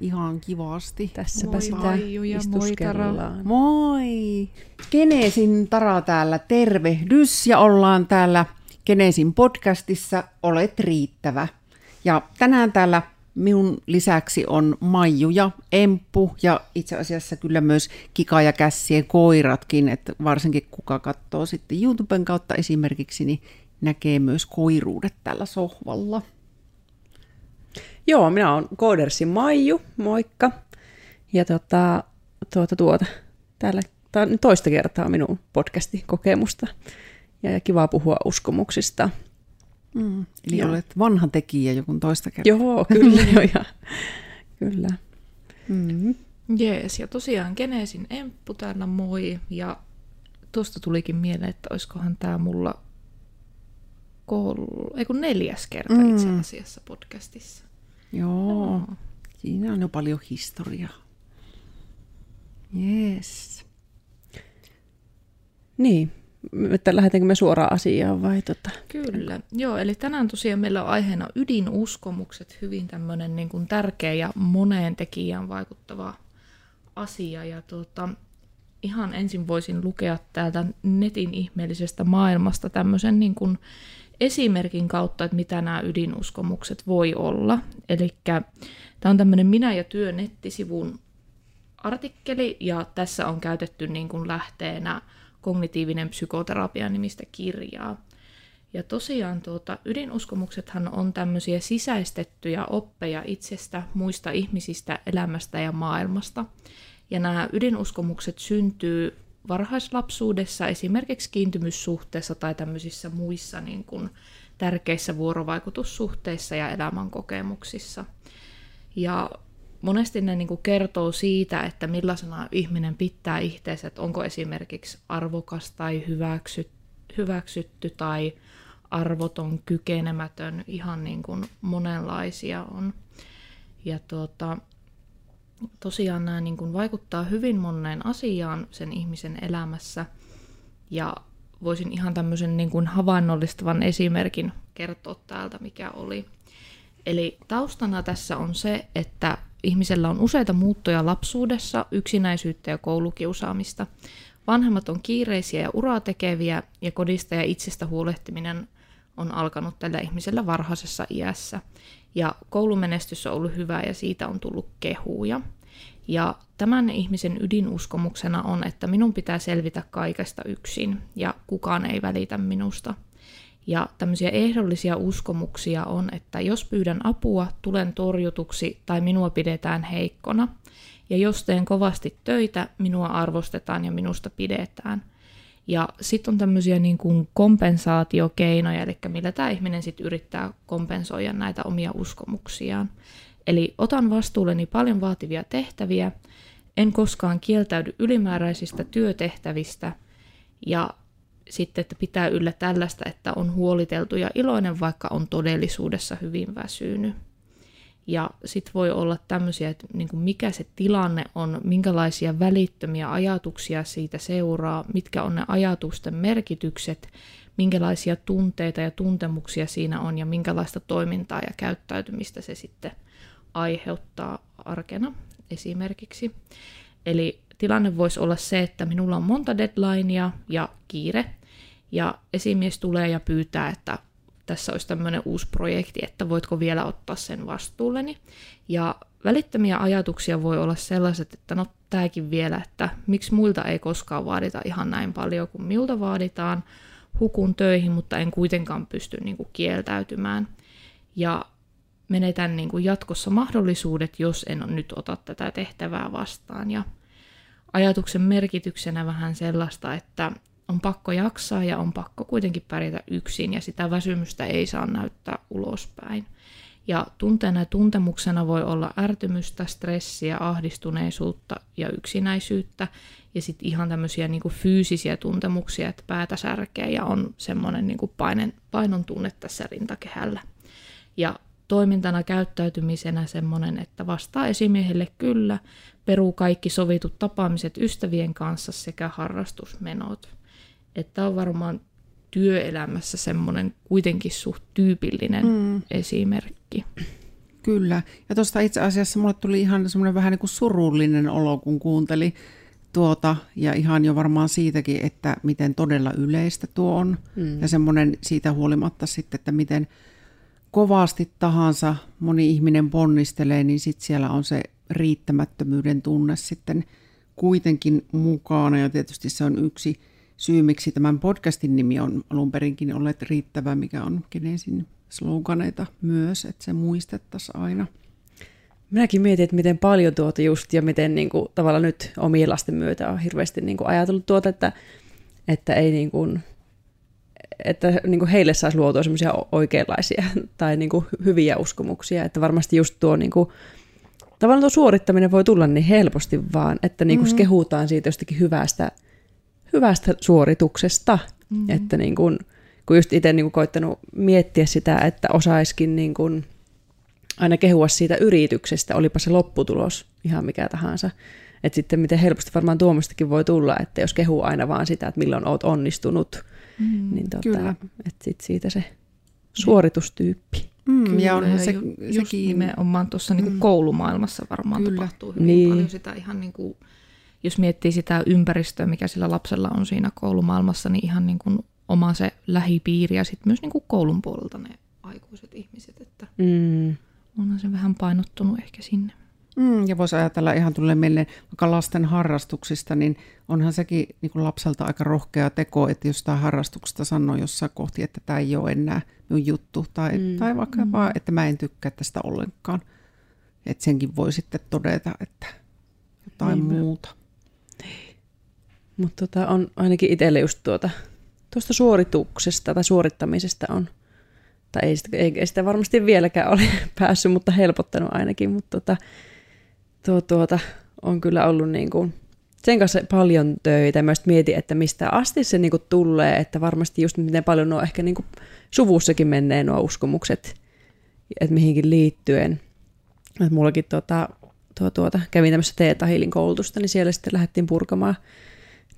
ihan kivasti. Tässäpä Moi sitä Maiju ja moi Tara. Moi! Geneesin Tara täällä, tervehdys ja ollaan täällä Geneesin podcastissa Olet riittävä. Ja tänään täällä minun lisäksi on Maiju ja Emppu ja itse asiassa kyllä myös Kika ja Kässien koiratkin, että varsinkin kuka katsoo sitten YouTuben kautta esimerkiksi, niin näkee myös koiruudet tällä sohvalla. Joo, minä olen Koodersin Maiju, moikka. Ja tota, tuota, tuota, täällä, tämä on toista kertaa minun podcasti-kokemusta. Ja, ja kiva puhua uskomuksista. Mm. Eli Joo. olet vanha tekijä joku toista kertaa. Joo, kyllä jo. Ja, kyllä. Mm. Jees, ja tosiaan Geneesin Emppu täällä moi. Ja tuosta tulikin mieleen, että olisikohan tämä mulla kol... ei kun neljäs kerta Mm. itse asiassa podcastissa. Joo, siinä on jo paljon historiaa. Yes. Niin, että lähdetäänkö me suoraan asiaan vai tota? Kyllä. Joo, eli tänään tosiaan meillä on aiheena ydinuskomukset, hyvin tämmöinen niin kuin tärkeä ja moneen tekijään vaikuttava asia. Ja tuota, ihan ensin voisin lukea täältä netin ihmeellisestä maailmasta tämmöisen niin kuin esimerkin kautta, että mitä nämä ydinuskomukset voi olla. Eli tämä on tämmöinen Minä ja työ nettisivun artikkeli, ja tässä on käytetty niin kuin lähteenä kognitiivinen psykoterapia nimistä kirjaa. Ja tosiaan tuota, ydinuskomuksethan on tämmöisiä sisäistettyjä oppeja itsestä, muista ihmisistä, elämästä ja maailmasta. Ja nämä ydinuskomukset syntyy varhaislapsuudessa esimerkiksi kiintymyssuhteessa tai tämmöisissä muissa niin kuin, tärkeissä vuorovaikutussuhteissa ja elämänkokemuksissa. Ja monesti ne niin kuin kertoo siitä, että millaisena ihminen pitää itseensä, että onko esimerkiksi arvokas tai hyväksy, hyväksytty tai arvoton, kykenemätön, ihan niin kuin monenlaisia on. Ja tuota, tosiaan nämä niin kuin vaikuttaa hyvin moneen asiaan sen ihmisen elämässä. Ja voisin ihan tämmöisen niin kuin havainnollistavan esimerkin kertoa täältä, mikä oli. Eli taustana tässä on se, että ihmisellä on useita muuttoja lapsuudessa, yksinäisyyttä ja koulukiusaamista. Vanhemmat on kiireisiä ja uraa tekeviä, ja kodista ja itsestä huolehtiminen on alkanut tällä ihmisellä varhaisessa iässä. Ja koulumenestys on ollut hyvä ja siitä on tullut kehuja. Ja tämän ihmisen ydinuskomuksena on, että minun pitää selvitä kaikesta yksin ja kukaan ei välitä minusta. Ja tämmöisiä ehdollisia uskomuksia on, että jos pyydän apua, tulen torjutuksi tai minua pidetään heikkona. Ja jos teen kovasti töitä, minua arvostetaan ja minusta pidetään. Ja sitten on tämmöisiä niin kuin kompensaatiokeinoja, eli millä tämä ihminen sitten yrittää kompensoida näitä omia uskomuksiaan. Eli otan vastuulleni paljon vaativia tehtäviä, en koskaan kieltäydy ylimääräisistä työtehtävistä ja sitten, että pitää yllä tällaista, että on huoliteltu ja iloinen, vaikka on todellisuudessa hyvin väsynyt. Ja sitten voi olla tämmöisiä, että niin kuin mikä se tilanne on, minkälaisia välittömiä ajatuksia siitä seuraa, mitkä on ne ajatusten merkitykset, minkälaisia tunteita ja tuntemuksia siinä on ja minkälaista toimintaa ja käyttäytymistä se sitten aiheuttaa arkena esimerkiksi. Eli tilanne voisi olla se, että minulla on monta deadlinea ja kiire, ja esimies tulee ja pyytää, että tässä olisi tämmöinen uusi projekti, että voitko vielä ottaa sen vastuulleni. Ja välittömiä ajatuksia voi olla sellaiset, että no tämäkin vielä, että miksi muilta ei koskaan vaadita ihan näin paljon kuin miltä vaaditaan. Hukun töihin, mutta en kuitenkaan pysty niin kuin kieltäytymään. Ja menetän niin kuin jatkossa mahdollisuudet, jos en nyt ota tätä tehtävää vastaan. Ja ajatuksen merkityksenä vähän sellaista, että on pakko jaksaa ja on pakko kuitenkin pärjätä yksin ja sitä väsymystä ei saa näyttää ulospäin. Ja tunteena ja tuntemuksena voi olla ärtymystä, stressiä, ahdistuneisuutta ja yksinäisyyttä. Ja sitten ihan tämmöisiä niinku fyysisiä tuntemuksia, että päätä särkee ja on semmoinen niinku painen, painon tunne tässä rintakehällä. Ja toimintana käyttäytymisenä semmoinen, että vastaa esimiehelle kyllä, peruu kaikki sovitut tapaamiset ystävien kanssa sekä harrastusmenot. Että on varmaan työelämässä semmoinen kuitenkin suht tyypillinen mm. esimerkki. Kyllä. Ja tuosta itse asiassa mulle tuli ihan semmoinen vähän niin kuin surullinen olo, kun kuunteli tuota, ja ihan jo varmaan siitäkin, että miten todella yleistä tuo on. Mm. Ja semmoinen siitä huolimatta sitten, että miten kovasti tahansa moni ihminen ponnistelee, niin sitten siellä on se riittämättömyyden tunne sitten kuitenkin mukana. Ja tietysti se on yksi syy, miksi tämän podcastin nimi on alun perinkin olleet riittävä, mikä on Genesin sloganeita myös, että se muistettaisiin aina. Minäkin mietin, että miten paljon tuota just ja miten niin kuin, tavallaan nyt omien lasten myötä on hirveästi niin kuin, ajatellut tuota, että, että ei niin kuin, että niin kuin heille saisi luotua semmoisia oikeanlaisia tai niin kuin hyviä uskomuksia, että varmasti just tuo niin kuin, tavallaan tuo suorittaminen voi tulla niin helposti vaan, että niin kuin mm-hmm. kehutaan siitä jostakin hyvästä, hyvästä suorituksesta, mm-hmm. että niin kuin, kun just itse niin kuin koittanut miettiä sitä, että osaiskin niin kuin, aina kehua siitä yrityksestä, olipa se lopputulos ihan mikä tahansa. Että sitten miten helposti varmaan tuomistakin voi tulla, että jos kehuu aina vaan sitä, että milloin oot onnistunut, mm, niin tota, kyllä. että sit siitä se suoritustyyppi. Mm, Kyllä, ja on se, ju, just sekin... nimenomaan tuossa niin mm. koulumaailmassa varmaan Kyllä. tapahtuu hyvin niin. paljon sitä ihan niin kuin, jos miettii sitä ympäristöä, mikä sillä lapsella on siinä koulumaailmassa, niin ihan niin kuin oma se lähipiiri ja sitten myös niin kuin koulun puolelta ne aikuiset ihmiset, että mm. onhan se vähän painottunut ehkä sinne. Mm, ja voisi ajatella ihan tulee mieleen vaikka lasten harrastuksista, niin onhan sekin niin kuin lapselta aika rohkea teko, että jos tämä harrastuksesta sanoo jossain kohti, että tämä ei ole enää minun juttu, tai, mm. tai vaikka mm. vaan, että mä en tykkää tästä ollenkaan. Että senkin voi sitten todeta, että jotain niin, muuta. Mutta tota, on ainakin itselle just tuota, tuosta suorituksesta tai suorittamisesta on, tai ei sitä, ei, sitä varmasti vieläkään ole päässyt, mutta helpottanut ainakin, mutta tota, tuo, tuota, on kyllä ollut niin kuin sen kanssa paljon töitä. Mä mietin, että mistä asti se niin kuin tulee, että varmasti just miten paljon nuo ehkä niin kuin suvussakin menee nuo uskomukset, että mihinkin liittyen. Että mullakin tuota, tuo, tuota, kävin tämmöistä Teeta Hiilin koulutusta, niin siellä sitten lähdettiin purkamaan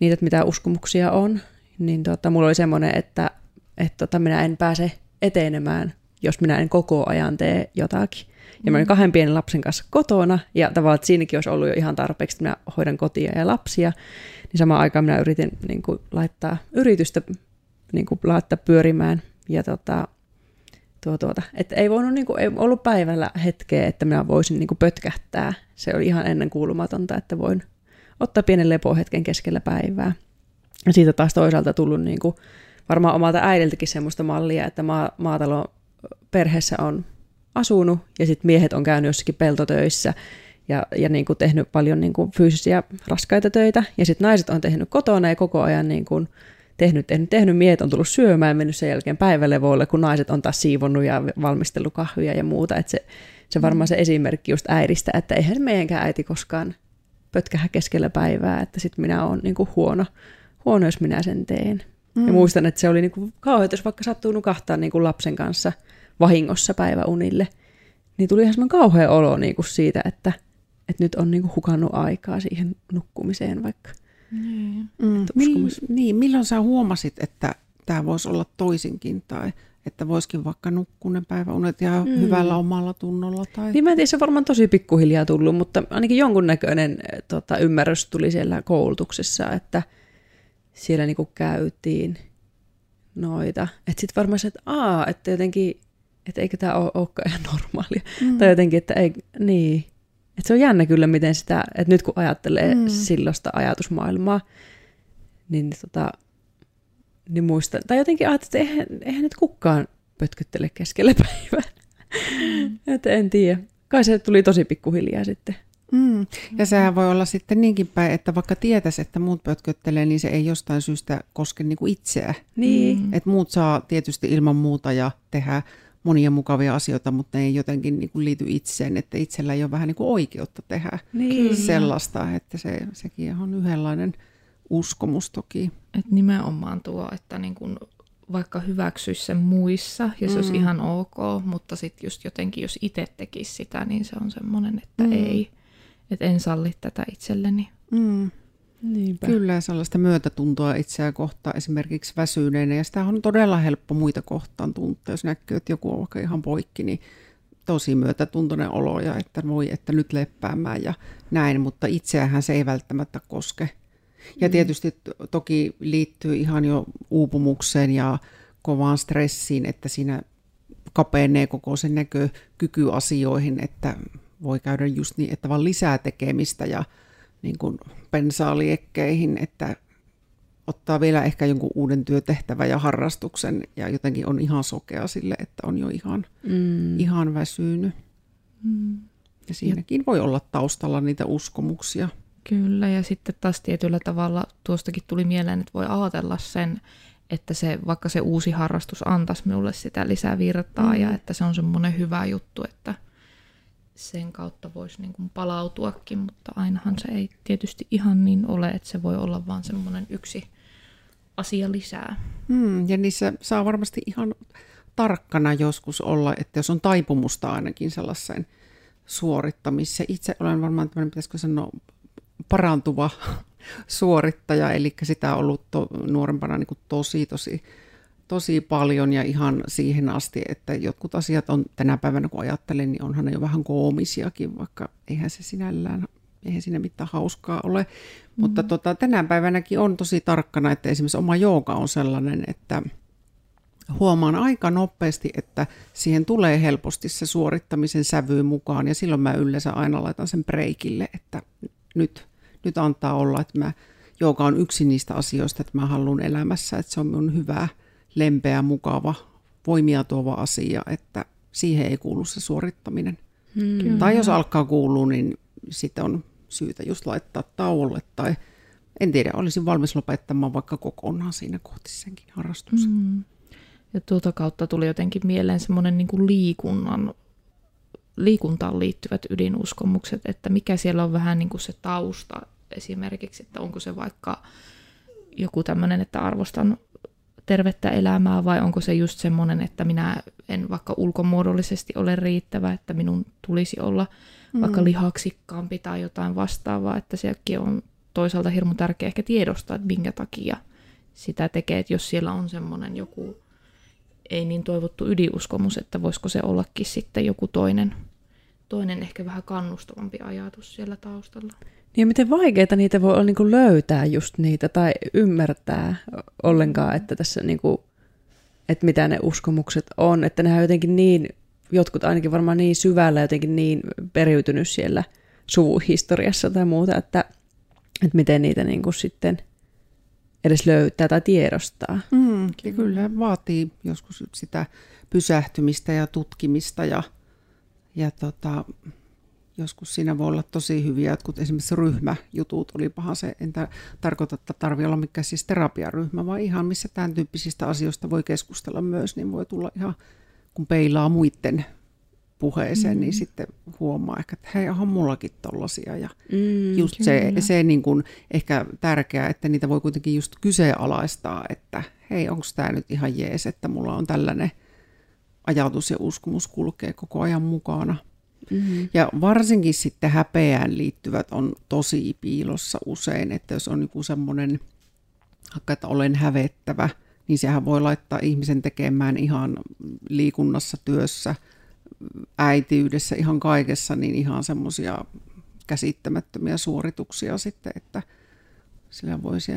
niitä, että mitä uskomuksia on. Niin tuota, mulla oli semmoinen, että, että tuota, minä en pääse etenemään, jos minä en koko ajan tee jotakin. Ja mä olin kahden pienen lapsen kanssa kotona, ja tavallaan että siinäkin olisi ollut jo ihan tarpeeksi, että minä hoidan kotia ja lapsia. Niin samaan aikaan minä yritin niin kuin, laittaa yritystä niin kuin, laittaa pyörimään. Ja tota, tuo, tuota, että ei, voinut, niin kuin, ei ollut päivällä hetkeä, että minä voisin niin kuin, pötkähtää. Se oli ihan ennen kuulumatonta, että voin ottaa pienen lepohetken keskellä päivää. Ja siitä taas toisaalta tullut niin kuin, varmaan omalta äidiltäkin semmoista mallia, että maa, maatalo perheessä on asunut ja sitten miehet on käynyt jossakin peltotöissä ja, ja niin kuin tehnyt paljon niin kuin fyysisiä raskaita töitä ja sitten naiset on tehnyt kotona ja koko ajan niin kuin tehnyt, tehnyt, tehnyt, miehet on tullut syömään ja mennyt sen jälkeen päivälevoille, kun naiset on taas siivonnut ja valmistellut kahvia ja muuta. Että se, se varmaan se esimerkki just äidistä, että eihän meidänkään äiti koskaan pötkähä keskellä päivää, että sitten minä olen niin huono, huono, jos minä sen teen. Mm. Ja muistan, että se oli niin kuin kauhean, jos vaikka sattuu nukahtaa niin kuin lapsen kanssa – vahingossa päiväunille, niin tuli ihan semmoinen kauhea olo niin kuin siitä, että, että nyt on niin kuin hukannut aikaa siihen nukkumiseen vaikka. Niin. Mm. Mill, niin, milloin sä huomasit, että tämä voisi olla toisinkin tai että voisikin vaikka nukkua ne päiväunet ja mm. hyvällä omalla tunnolla? Tai... Niin mä en tiedä, se on varmaan tosi pikkuhiljaa tullut, mutta ainakin jonkunnäköinen tota, ymmärrys tuli siellä koulutuksessa, että siellä niinku käytiin noita. Että sitten varmaan se, että aa, että jotenkin että eikö tämä ole, olekaan ihan normaalia. Mm. Tai jotenkin, että ei, niin. Että se on jännä kyllä, miten sitä, että nyt kun ajattelee mm. silloista ajatusmaailmaa, niin, tota, niin muista, tai jotenkin ajattelee, että eihän, eihän nyt kukaan pötköttele keskellä päivää. Mm. että en tiedä. Kai se tuli tosi pikkuhiljaa sitten. Mm. Ja sehän voi olla sitten niinkin päin, että vaikka tietäisi, että muut pötköttelee, niin se ei jostain syystä koske niinku itseä. Niin. Mm. Että muut saa tietysti ilman muuta ja tehdä monia mukavia asioita, mutta ne ei jotenkin niin kuin liity itseen, että itsellä ei ole vähän niin kuin oikeutta tehdä niin. sellaista, että se, sekin on yhdenlainen uskomus toki. Et nimenomaan tuo, että niin kuin vaikka hyväksyisi sen muissa ja se mm. olisi ihan ok, mutta sitten just jotenkin, jos itse tekisi sitä, niin se on semmoinen, että mm. ei, että en salli tätä itselleni. Mm. Niinpä. Kyllä, sellaista myötätuntoa itseä kohtaan esimerkiksi väsyneenä. Ja sitä on todella helppo muita kohtaan tuntea. Jos näkyy, että joku on vaikka ihan poikki, niin tosi myötätuntoinen olo ja että voi, että nyt leppäämään ja näin, mutta itseähän se ei välttämättä koske. Ja mm. tietysti toki liittyy ihan jo uupumukseen ja kovaan stressiin, että siinä kapenee koko sen näkökyky asioihin, että voi käydä just niin, että vaan lisää tekemistä ja niin kuin pensaaliekkeihin, että ottaa vielä ehkä jonkun uuden työtehtävän ja harrastuksen ja jotenkin on ihan sokea sille, että on jo ihan, mm. ihan väsynyt. Mm. Ja siinäkin ja... voi olla taustalla niitä uskomuksia. Kyllä, ja sitten taas tietyllä tavalla tuostakin tuli mieleen, että voi ajatella sen, että se, vaikka se uusi harrastus antaisi minulle sitä lisää virtaa mm. ja että se on semmoinen hyvä juttu, että sen kautta voisi niin kuin palautuakin, mutta ainahan se ei tietysti ihan niin ole, että se voi olla vaan semmoinen yksi asia lisää. Mm, ja niissä saa varmasti ihan tarkkana joskus olla, että jos on taipumusta ainakin sellaiseen suorittamiseen. Itse olen varmaan tämmöinen, pitäisikö sanoa, parantuva suorittaja, eli sitä on ollut to, nuorempana niin tosi, tosi, tosi paljon ja ihan siihen asti, että jotkut asiat on tänä päivänä, kun ajattelen, niin onhan ne jo vähän koomisiakin, vaikka eihän se sinällään, eihän siinä mitään hauskaa ole. Mm-hmm. Mutta tota, tänä päivänäkin on tosi tarkkana, että esimerkiksi oma jooga on sellainen, että huomaan aika nopeasti, että siihen tulee helposti se suorittamisen sävy mukaan ja silloin mä yleensä aina laitan sen breikille, että nyt nyt antaa olla, että mä, joka on yksi niistä asioista, että mä haluan elämässä, että se on mun hyvä, lempeä, mukava, voimia tuova asia, että siihen ei kuulu se suorittaminen. Hmm. Tai jos alkaa kuulua, niin sitten on syytä just laittaa tauolle tai en tiedä, olisin valmis lopettamaan vaikka kokonaan siinä kohti senkin harrastuksen. Hmm. Ja tuota kautta tuli jotenkin mieleen semmoinen niin liikunnan liikuntaan liittyvät ydinuskomukset, että mikä siellä on vähän niin kuin se tausta esimerkiksi, että onko se vaikka joku tämmöinen, että arvostan tervettä elämää vai onko se just semmoinen, että minä en vaikka ulkomuodollisesti ole riittävä, että minun tulisi olla mm. vaikka lihaksikkaampi tai jotain vastaavaa, että sekin on toisaalta hirmu tärkeä ehkä tiedostaa, että minkä takia sitä tekee, että jos siellä on semmoinen joku ei niin toivottu ydiuskomus, että voisiko se ollakin sitten joku toinen, toinen ehkä vähän kannustavampi ajatus siellä taustalla. Niin miten vaikeita niitä voi olla niin kuin löytää just niitä tai ymmärtää ollenkaan, että tässä niin kuin, että mitä ne uskomukset on, että nehän on jotenkin niin, jotkut ainakin varmaan niin syvällä jotenkin niin periytynyt siellä suvuhistoriassa tai muuta, että, että miten niitä niin kuin sitten edes löytää tai tiedostaa. Mm, kyllä, vaatii joskus sitä pysähtymistä ja tutkimista ja, ja tota, joskus siinä voi olla tosi hyviä, jotkut esimerkiksi ryhmäjutut, olipahan se, en tarkoita, että tarvitse olla mikään siis terapiaryhmä, vaan ihan missä tämän tyyppisistä asioista voi keskustella myös, niin voi tulla ihan, kun peilaa muiden puheeseen, niin mm. niin sitten huomaa ehkä, että hei, onhan mullakin tollasia. Ja mm, just kyllä. se, se niin kuin ehkä tärkeää, että niitä voi kuitenkin just kyseenalaistaa, että hei, onko tämä nyt ihan jees, että mulla on tällainen ajatus ja uskomus kulkee koko ajan mukana. Mm-hmm. Ja varsinkin sitten häpeään liittyvät on tosi piilossa usein, että jos on joku semmoinen, että olen hävettävä, niin sehän voi laittaa ihmisen tekemään ihan liikunnassa, työssä, äitiydessä, ihan kaikessa, niin ihan semmoisia käsittämättömiä suorituksia sitten, että sillä voisi,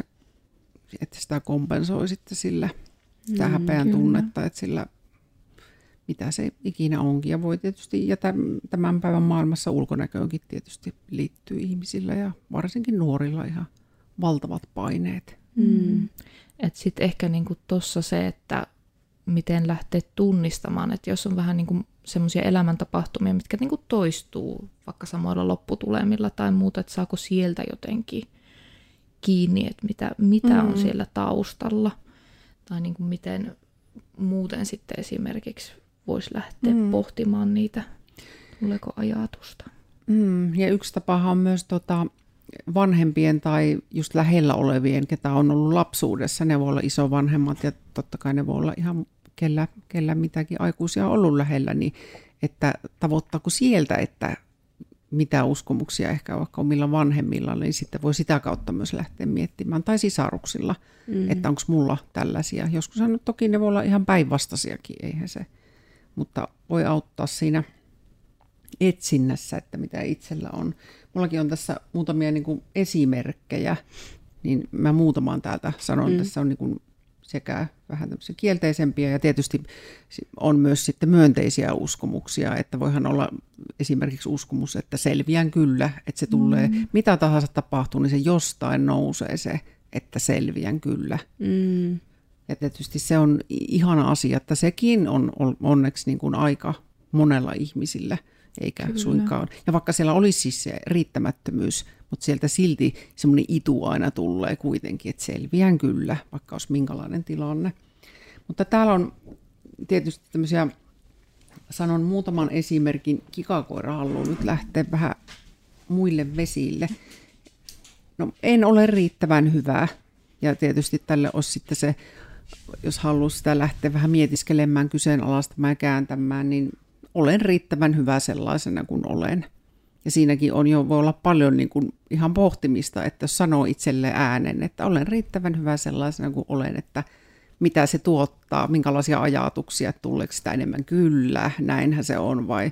että sitä kompensoi sitten sillä sitä mm, häpeän kyllä. tunnetta, että sillä mitä se ikinä onkin. Ja voi tietysti, ja tämän päivän maailmassa ulkonäköönkin tietysti liittyy ihmisillä ja varsinkin nuorilla ihan valtavat paineet. Mm. Että sitten ehkä niinku tuossa se, että miten lähtee tunnistamaan, että jos on vähän niinku semmoisia elämäntapahtumia, mitkä niinku toistuu vaikka samoilla lopputulemilla tai muuta, että saako sieltä jotenkin kiinni, että mitä, mitä mm. on siellä taustalla. Tai niinku miten muuten sitten esimerkiksi voisi lähteä mm. pohtimaan niitä, tuleeko ajatusta. Mm, ja yksi tapahan on myös tota, vanhempien tai just lähellä olevien, ketä on ollut lapsuudessa. Ne voi olla isovanhemmat ja totta kai ne voi olla ihan kellä, kellä mitäkin aikuisia on ollut lähellä, niin että tavoittaako sieltä, että mitä uskomuksia ehkä vaikka omilla vanhemmilla, niin sitten voi sitä kautta myös lähteä miettimään, tai sisaruksilla, mm. että onko mulla tällaisia. Joskus toki ne voi olla ihan päinvastaisiakin, eihän se mutta voi auttaa siinä etsinnässä, että mitä itsellä on. Mullakin on tässä muutamia niin kuin esimerkkejä, niin mä muutamaan täältä sanon. Mm. Tässä on niin kuin sekä vähän tämmöisiä kielteisempiä ja tietysti on myös sitten myönteisiä uskomuksia, että voihan olla esimerkiksi uskomus, että selviän kyllä, että se tulee, mm. mitä tahansa tapahtuu, niin se jostain nousee se, että selviän kyllä. Mm. Ja tietysti se on ihana asia, että sekin on onneksi niin kuin aika monella ihmisillä, eikä Kyllä. suinkaan. Ja vaikka siellä olisi siis se riittämättömyys, mutta sieltä silti semmoinen itu aina tulee kuitenkin, että selviän kyllä, vaikka olisi minkälainen tilanne. Mutta täällä on tietysti tämmöisiä, sanon muutaman esimerkin, kikakoira haluaa nyt lähteä vähän muille vesille. No en ole riittävän hyvä ja tietysti tälle olisi sitten se, jos haluaa sitä lähteä vähän mietiskelemään, kyseenalaistamaan ja kääntämään, niin olen riittävän hyvä sellaisena kuin olen. Ja siinäkin on jo, voi olla paljon niin kuin ihan pohtimista, että jos sanoo itselle äänen, että olen riittävän hyvä sellaisena kuin olen, että mitä se tuottaa, minkälaisia ajatuksia, että tuleeko sitä enemmän kyllä, näinhän se on, vai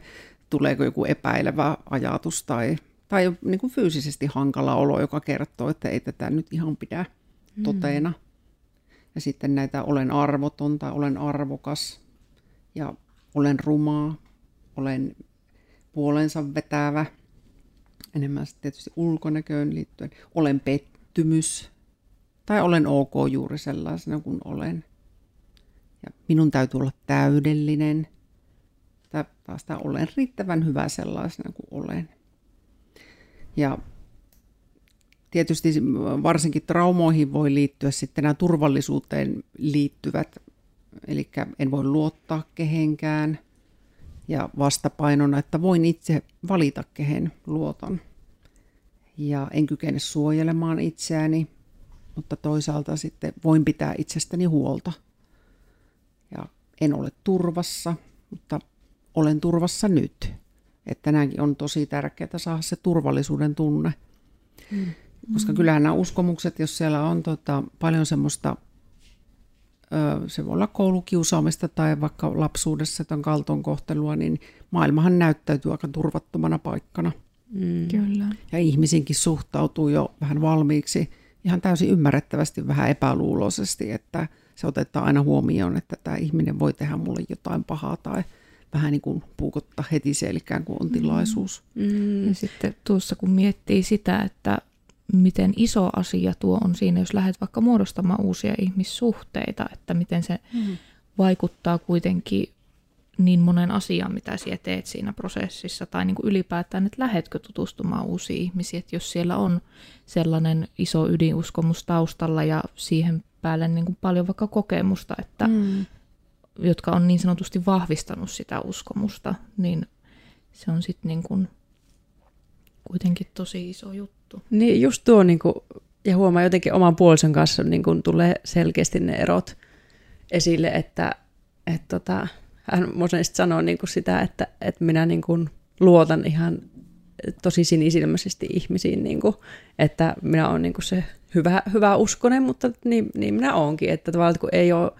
tuleeko joku epäilevä ajatus tai, tai niin kuin fyysisesti hankala olo, joka kertoo, että ei tätä nyt ihan pidä toteena. Mm. Ja sitten näitä olen arvoton tai olen arvokas ja olen rumaa, olen puolensa vetävä, enemmän tietysti ulkonäköön liittyen. Olen pettymys tai olen ok juuri sellaisena kuin olen. Ja minun täytyy olla täydellinen. Tai taas olen riittävän hyvä sellaisena kuin olen. Ja tietysti varsinkin traumoihin voi liittyä sitten nämä turvallisuuteen liittyvät, eli en voi luottaa kehenkään – ja vastapainona, että voin itse valita, kehen luotan. Ja en kykene suojelemaan itseäni, mutta toisaalta sitten voin pitää itsestäni huolta. Ja en ole turvassa, mutta olen turvassa nyt. Että tänäänkin on tosi tärkeää saada se turvallisuuden tunne. Mm. Koska kyllähän nämä uskomukset, jos siellä on tota, paljon semmoista se voi olla koulukiusaamista tai vaikka lapsuudessa tämän kaltoinkohtelua, niin maailmahan näyttäytyy aika turvattomana paikkana. Mm. Kyllä. Ja ihmisinkin suhtautuu jo vähän valmiiksi ihan täysin ymmärrettävästi, vähän epäluuloisesti, että se otetaan aina huomioon, että tämä ihminen voi tehdä mulle jotain pahaa tai vähän niin kuin puukottaa heti selkään, kun on tilaisuus. Mm. Ja sitten tuossa kun miettii sitä, että miten iso asia tuo on siinä, jos lähdet vaikka muodostamaan uusia ihmissuhteita, että miten se mm. vaikuttaa kuitenkin niin monen asian, mitä sinä teet siinä prosessissa, tai niin kuin ylipäätään, että lähetkö tutustumaan uusiin ihmisiin, että jos siellä on sellainen iso ydinuskomus taustalla ja siihen päälle niin kuin paljon vaikka kokemusta, että, mm. jotka on niin sanotusti vahvistanut sitä uskomusta, niin se on sitten niin kuin kuitenkin tosi iso juttu. Niin just tuo, niin kuin, ja huomaa jotenkin oman puolison kanssa niin kuin tulee selkeästi ne erot esille, että et tota, hän monesti sanoo niin kuin sitä, että, että minä niin kuin luotan ihan tosi sinisilmäisesti ihmisiin, niin kuin, että minä olen niin kuin se hyvä, hyvä uskonen, mutta niin, niin minä olenkin, että tavallaan kun ei ole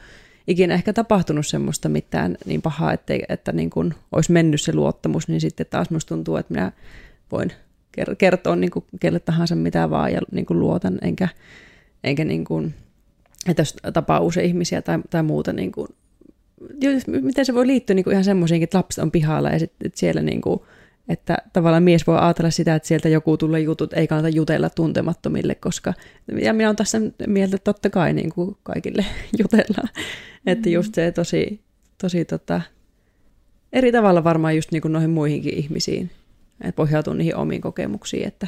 ikinä ehkä tapahtunut semmoista mitään niin pahaa, että, että niin kuin olisi mennyt se luottamus, niin sitten taas minusta tuntuu, että minä voin kertoa niin kuin kelle tahansa mitä vaan ja niin kuin luotan, enkä, enkä niin kuin, että jos tapaa uusia ihmisiä tai, tai muuta, niin kuin, miten se voi liittyä niin kuin ihan semmoisiinkin, että lapset on pihalla ja sitten että siellä niin kuin, että tavallaan mies voi ajatella sitä, että sieltä joku tulee jutut, ei kannata jutella tuntemattomille, koska, ja minä olen tässä mieltä, että totta kai niin kuin kaikille jutellaan, mm-hmm. että just se tosi, tosi tota, eri tavalla varmaan just niin kuin noihin muihinkin ihmisiin, että pohjautuu niihin omiin kokemuksiin, että,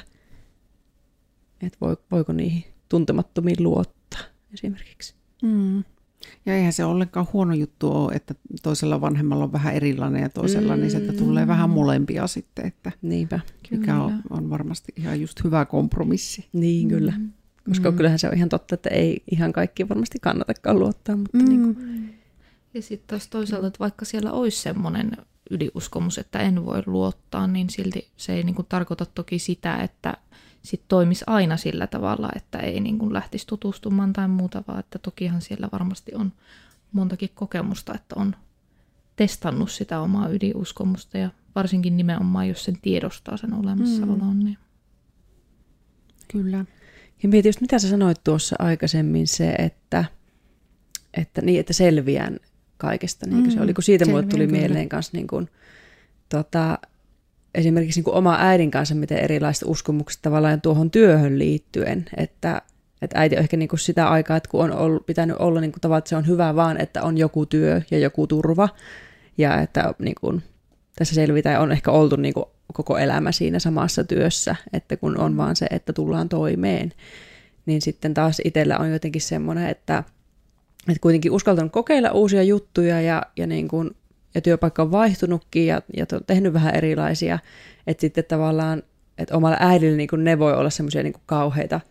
että voiko niihin tuntemattomiin luottaa esimerkiksi. Mm. Ja eihän se ollenkaan huono juttu ole, että toisella vanhemmalla on vähän erilainen ja toisella, mm. niin sieltä tulee vähän molempia sitten, että Niinpä. mikä on, on varmasti ihan just hyvä kompromissi. Niin, kyllä. Mm. Koska mm. kyllähän se on ihan totta, että ei ihan kaikki varmasti kannatakaan luottaa. Mutta mm. niin kuin... Ja sitten taas toisaalta, että vaikka siellä olisi semmoinen yliuskomus, että en voi luottaa, niin silti se ei niin kuin tarkoita toki sitä, että sit toimisi aina sillä tavalla, että ei niin kuin lähtisi tutustumaan tai muuta, vaan että tokihan siellä varmasti on montakin kokemusta, että on testannut sitä omaa ydiuskomusta ja varsinkin nimenomaan, jos sen tiedostaa sen olemassaolon. Niin. Kyllä. Ja mietin just, mitä sä sanoit tuossa aikaisemmin, se, että, että, niin, että selviän kaikesta. Niin mm, se oli, kun siitä mulle tuli kyllä. mieleen kanssa niin kuin, tota, esimerkiksi niin kuin oma äidin kanssa, miten erilaiset uskomukset tavallaan tuohon työhön liittyen, että, että äiti on ehkä niin kuin sitä aikaa, että kun on ollut, pitänyt olla niin kuin tavallaan, että se on hyvä vaan, että on joku työ ja joku turva, ja että niin kuin, tässä selvitään, on ehkä oltu niin kuin koko elämä siinä samassa työssä, että kun on vaan se, että tullaan toimeen, niin sitten taas itsellä on jotenkin semmoinen, että, että kuitenkin uskaltanut kokeilla uusia juttuja ja, ja, niin kuin, ja työpaikka on vaihtunutkin ja, ja tehnyt vähän erilaisia, että sitten tavallaan, että omalla äidillä niin kuin ne voi olla semmoisia niin kauheita –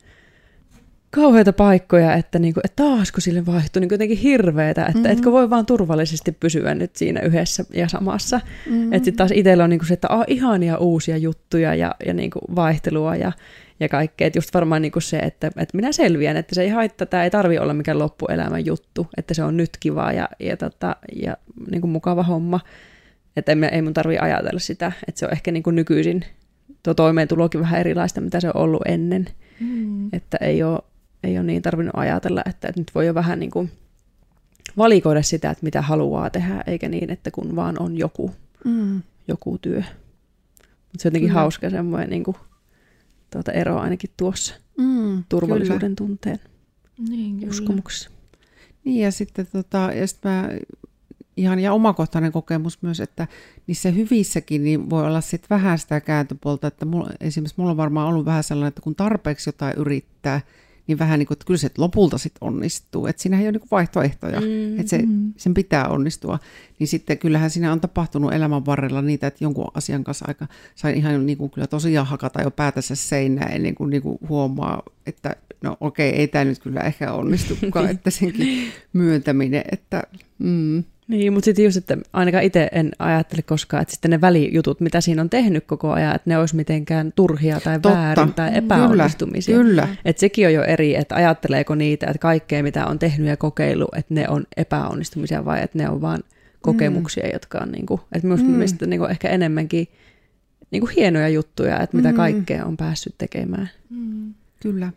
kauheita paikkoja, että, niinku, että taasko sille vaihtuu niin jotenkin hirveetä, että mm-hmm. etkö voi vaan turvallisesti pysyä nyt siinä yhdessä ja samassa. Mm-hmm. Että sitten taas itsellä on niinku se, että ah, ihania uusia juttuja ja, ja niinku vaihtelua ja, ja kaikkea. Että just varmaan niinku se, että, että minä selviän, että se ei haittaa, tämä ei tarvi olla mikään loppuelämän juttu, että se on nyt kiva ja, ja, tota, ja niinku mukava homma. Että ei, ei mun tarvi ajatella sitä, että se on ehkä niinku nykyisin tuo toimeentulokin vähän erilaista, mitä se on ollut ennen. Mm. Että ei ole ei ole niin tarvinnut ajatella, että, että nyt voi jo vähän niin kuin valikoida sitä, että mitä haluaa tehdä, eikä niin, että kun vaan on joku, mm. joku työ. Mutta se on jotenkin kyllä. hauska semmoinen niin kuin, tuota ero ainakin tuossa mm, turvallisuuden kyllä. tunteen niin, kyllä. uskomuksessa. Niin ja sitten tota, ja sit mä, ihan ja omakohtainen kokemus myös, että niissä hyvissäkin niin voi olla sitten vähän sitä kääntöpuolta, että mulla, esimerkiksi mulla on varmaan ollut vähän sellainen, että kun tarpeeksi jotain yrittää, niin vähän niin kuin, että kyllä se lopulta sitten onnistuu. Että siinä ei ole niin vaihtoehtoja, mm, että se, mm. sen pitää onnistua. Niin sitten kyllähän siinä on tapahtunut elämän varrella niitä, että jonkun asian kanssa aika sain ihan niin kuin kyllä tosiaan hakata jo päätänsä seinää ennen kuin, niin kuin huomaa, että no okei, ei tämä nyt kyllä ehkä onnistukaan, että senkin myöntäminen, että mm. Niin, mutta sitten just, että ainakaan itse en ajattele koskaan, että sitten ne välijutut, mitä siinä on tehnyt koko ajan, että ne olisi mitenkään turhia tai Totta. väärin tai epäonnistumisia. Kyllä, kyllä. Että sekin on jo eri, että ajatteleeko niitä, että kaikkea mitä on tehnyt ja kokeillut, että ne on epäonnistumisia vai että ne on vain kokemuksia, mm. jotka on niin kuin, että minusta mm. Mistä, niin kuin ehkä enemmänkin niin kuin hienoja juttuja, että mitä mm. kaikkea on päässyt tekemään. Mm. Kyllä.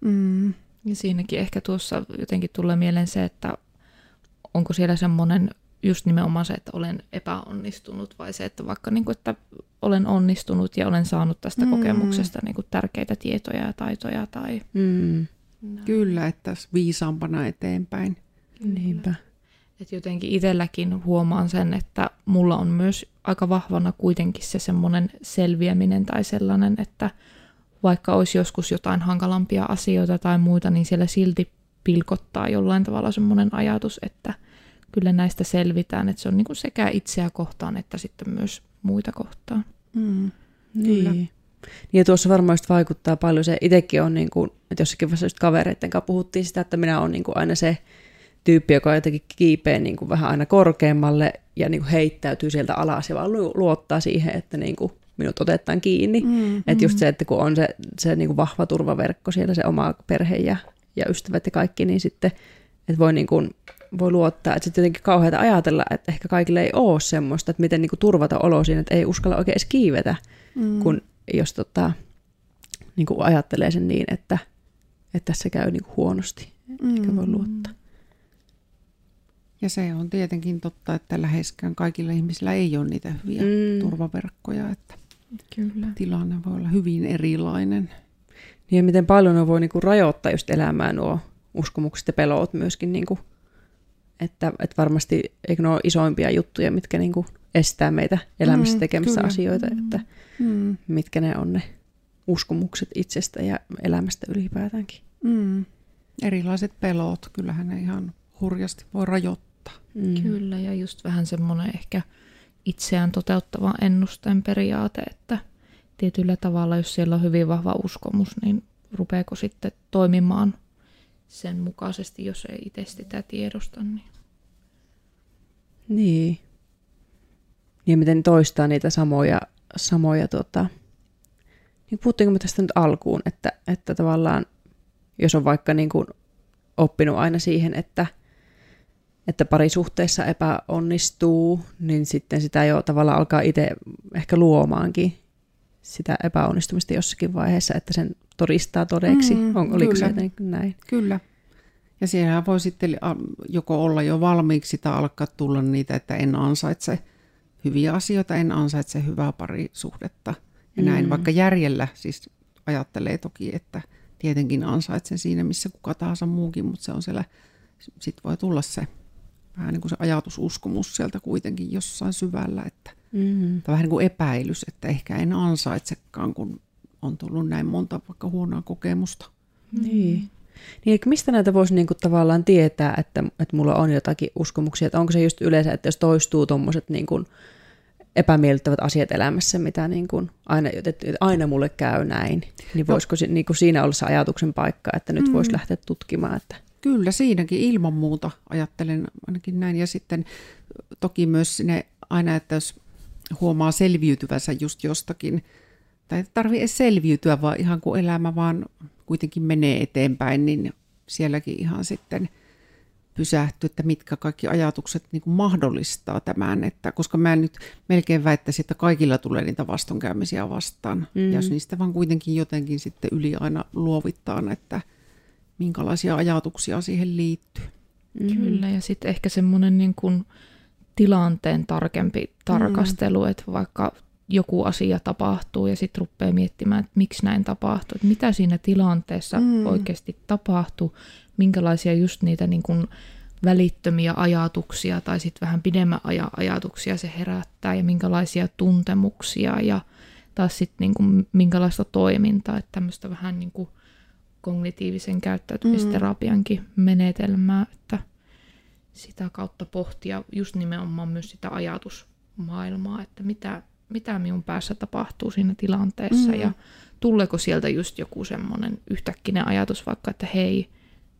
Mm. Ja siinäkin ehkä tuossa jotenkin tulee mieleen se, että onko siellä semmoinen just nimenomaan se, että olen epäonnistunut vai se, että vaikka niin kuin, että olen onnistunut ja olen saanut tästä mm. kokemuksesta niin kuin tärkeitä tietoja ja taitoja. Tai... Mm. Kyllä, että viisaampana eteenpäin. Niinpä. Et jotenkin itselläkin huomaan sen, että mulla on myös aika vahvana kuitenkin se semmoinen selviäminen tai sellainen, että vaikka olisi joskus jotain hankalampia asioita tai muita, niin siellä silti pilkottaa jollain tavalla semmoinen ajatus, että – kyllä näistä selvitään, että se on niin kuin sekä itseä kohtaan että sitten myös muita kohtaan. Mm, kyllä. Niin. Niin ja tuossa varmaan just vaikuttaa paljon se, itsekin on niin kuin, että jossakin vaiheessa just kavereiden kanssa puhuttiin sitä, että minä olen niin kuin aina se tyyppi, joka jotenkin kiipee niin kuin vähän aina korkeammalle ja niin kuin heittäytyy sieltä alas ja vaan luottaa siihen, että niin kuin minut otetaan kiinni. Mm, että just mm. se, että kun on se, se niin kuin vahva turvaverkko siellä, se oma perhe ja, ja ystävät ja kaikki, niin sitten että voi niin kuin voi luottaa. Että sitten jotenkin kauheata ajatella, että ehkä kaikille ei ole semmoista, että miten niinku turvata olo siinä, että ei uskalla oikein edes kiivetä, mm. kun jos tota, niinku ajattelee sen niin, että, että tässä käy niinku huonosti. Mm. Eikä voi luottaa. Ja se on tietenkin totta, että läheskään kaikilla ihmisillä ei ole niitä hyviä mm. turvaverkkoja, että Kyllä. tilanne voi olla hyvin erilainen. Niin ja miten paljon ne voi niinku rajoittaa just elämää nuo uskomukset ja pelot myöskin niinku että, että varmasti eikö ne ole isoimpia juttuja, mitkä niin kuin estää meitä elämässä mm, tekemässä kyllä. asioita, että mm. mitkä ne on ne uskomukset itsestä ja elämästä ylipäätäänkin. Mm. Erilaiset pelot, kyllähän ne ihan hurjasti voi rajoittaa. Mm. Kyllä, ja just vähän semmoinen ehkä itseään toteuttava ennusteen periaate, että tietyllä tavalla, jos siellä on hyvin vahva uskomus, niin rupeeko sitten toimimaan sen mukaisesti, jos ei itse sitä tiedosta. Niin. niin. Ja miten toistaa niitä samoja, samoja tota, niin puhuttiinko me tästä nyt alkuun, että, että tavallaan jos on vaikka niin kuin oppinut aina siihen, että, että parisuhteessa epäonnistuu, niin sitten sitä jo tavallaan alkaa itse ehkä luomaankin sitä epäonnistumista jossakin vaiheessa, että sen todistaa todeksi. Mm, On, oliko kyllä. se näin? Kyllä. Ja siellä voi sitten joko olla jo valmiiksi tai alkaa tulla niitä, että en ansaitse hyviä asioita, en ansaitse hyvää parisuhdetta. Ja mm. näin, vaikka järjellä siis ajattelee toki, että tietenkin ansaitsen siinä, missä kuka tahansa muukin, mutta se on siellä, sitten voi tulla se vähän niin kuin se ajatususkomus sieltä kuitenkin jossain syvällä, että mm-hmm. tai vähän niin kuin epäilys, että ehkä en ansaitsekaan, kun on tullut näin monta vaikka huonoa kokemusta. Niin. Niin, mistä näitä voisi niinku tavallaan tietää, että, että mulla on jotakin uskomuksia, että onko se just yleensä, että jos toistuu tuommoiset niinku epämiellyttävät asiat elämässä, mitä niinku aina, että aina mulle käy näin, niin no. voisiko no. niinku siinä olla se ajatuksen paikka, että nyt mm. voisi lähteä tutkimaan, että Kyllä, siinäkin ilman muuta ajattelen ainakin näin. Ja sitten toki myös sinne aina, että jos huomaa selviytyvänsä just jostakin, tai ei tarvitse edes selviytyä, vaan ihan kuin elämä vaan kuitenkin menee eteenpäin, niin sielläkin ihan sitten pysähtyy, että mitkä kaikki ajatukset niin kuin mahdollistaa tämän, että, koska mä nyt melkein väittäisin, että kaikilla tulee niitä vastonkäymisiä vastaan, mm. ja jos niistä vaan kuitenkin jotenkin sitten yli aina luovittaa, että – minkälaisia ajatuksia siihen liittyy. Mm-hmm. Kyllä, ja sitten ehkä semmoinen niin kuin tilanteen tarkempi tarkastelu, mm. että vaikka joku asia tapahtuu ja sitten rupeaa miettimään, että miksi näin tapahtuu, että mitä siinä tilanteessa mm. oikeasti tapahtuu, minkälaisia just niitä niin kuin välittömiä ajatuksia tai sitten vähän pidemmän ajan ajatuksia se herättää ja minkälaisia tuntemuksia ja taas sitten niin kuin minkälaista toimintaa, että tämmöistä vähän niin kuin kognitiivisen käyttäytymisterapiankin mm. menetelmää, että sitä kautta pohtia just nimenomaan myös sitä ajatusmaailmaa, että mitä, mitä minun päässä tapahtuu siinä tilanteessa mm. ja tuleeko sieltä just joku semmoinen yhtäkkinen ajatus vaikka, että hei,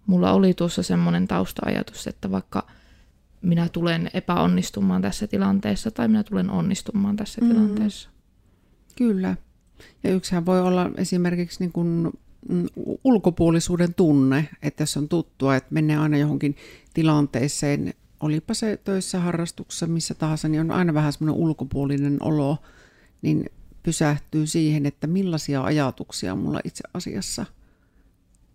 mulla oli tuossa semmoinen tausta-ajatus, että vaikka minä tulen epäonnistumaan tässä tilanteessa tai minä tulen onnistumaan tässä mm. tilanteessa. Kyllä. Ja yksihän voi olla esimerkiksi niin kuin Mm, ulkopuolisuuden tunne, että jos on tuttua, että menee aina johonkin tilanteeseen, olipa se töissä, harrastuksessa, missä tahansa, niin on aina vähän semmoinen ulkopuolinen olo, niin pysähtyy siihen, että millaisia ajatuksia mulla itse asiassa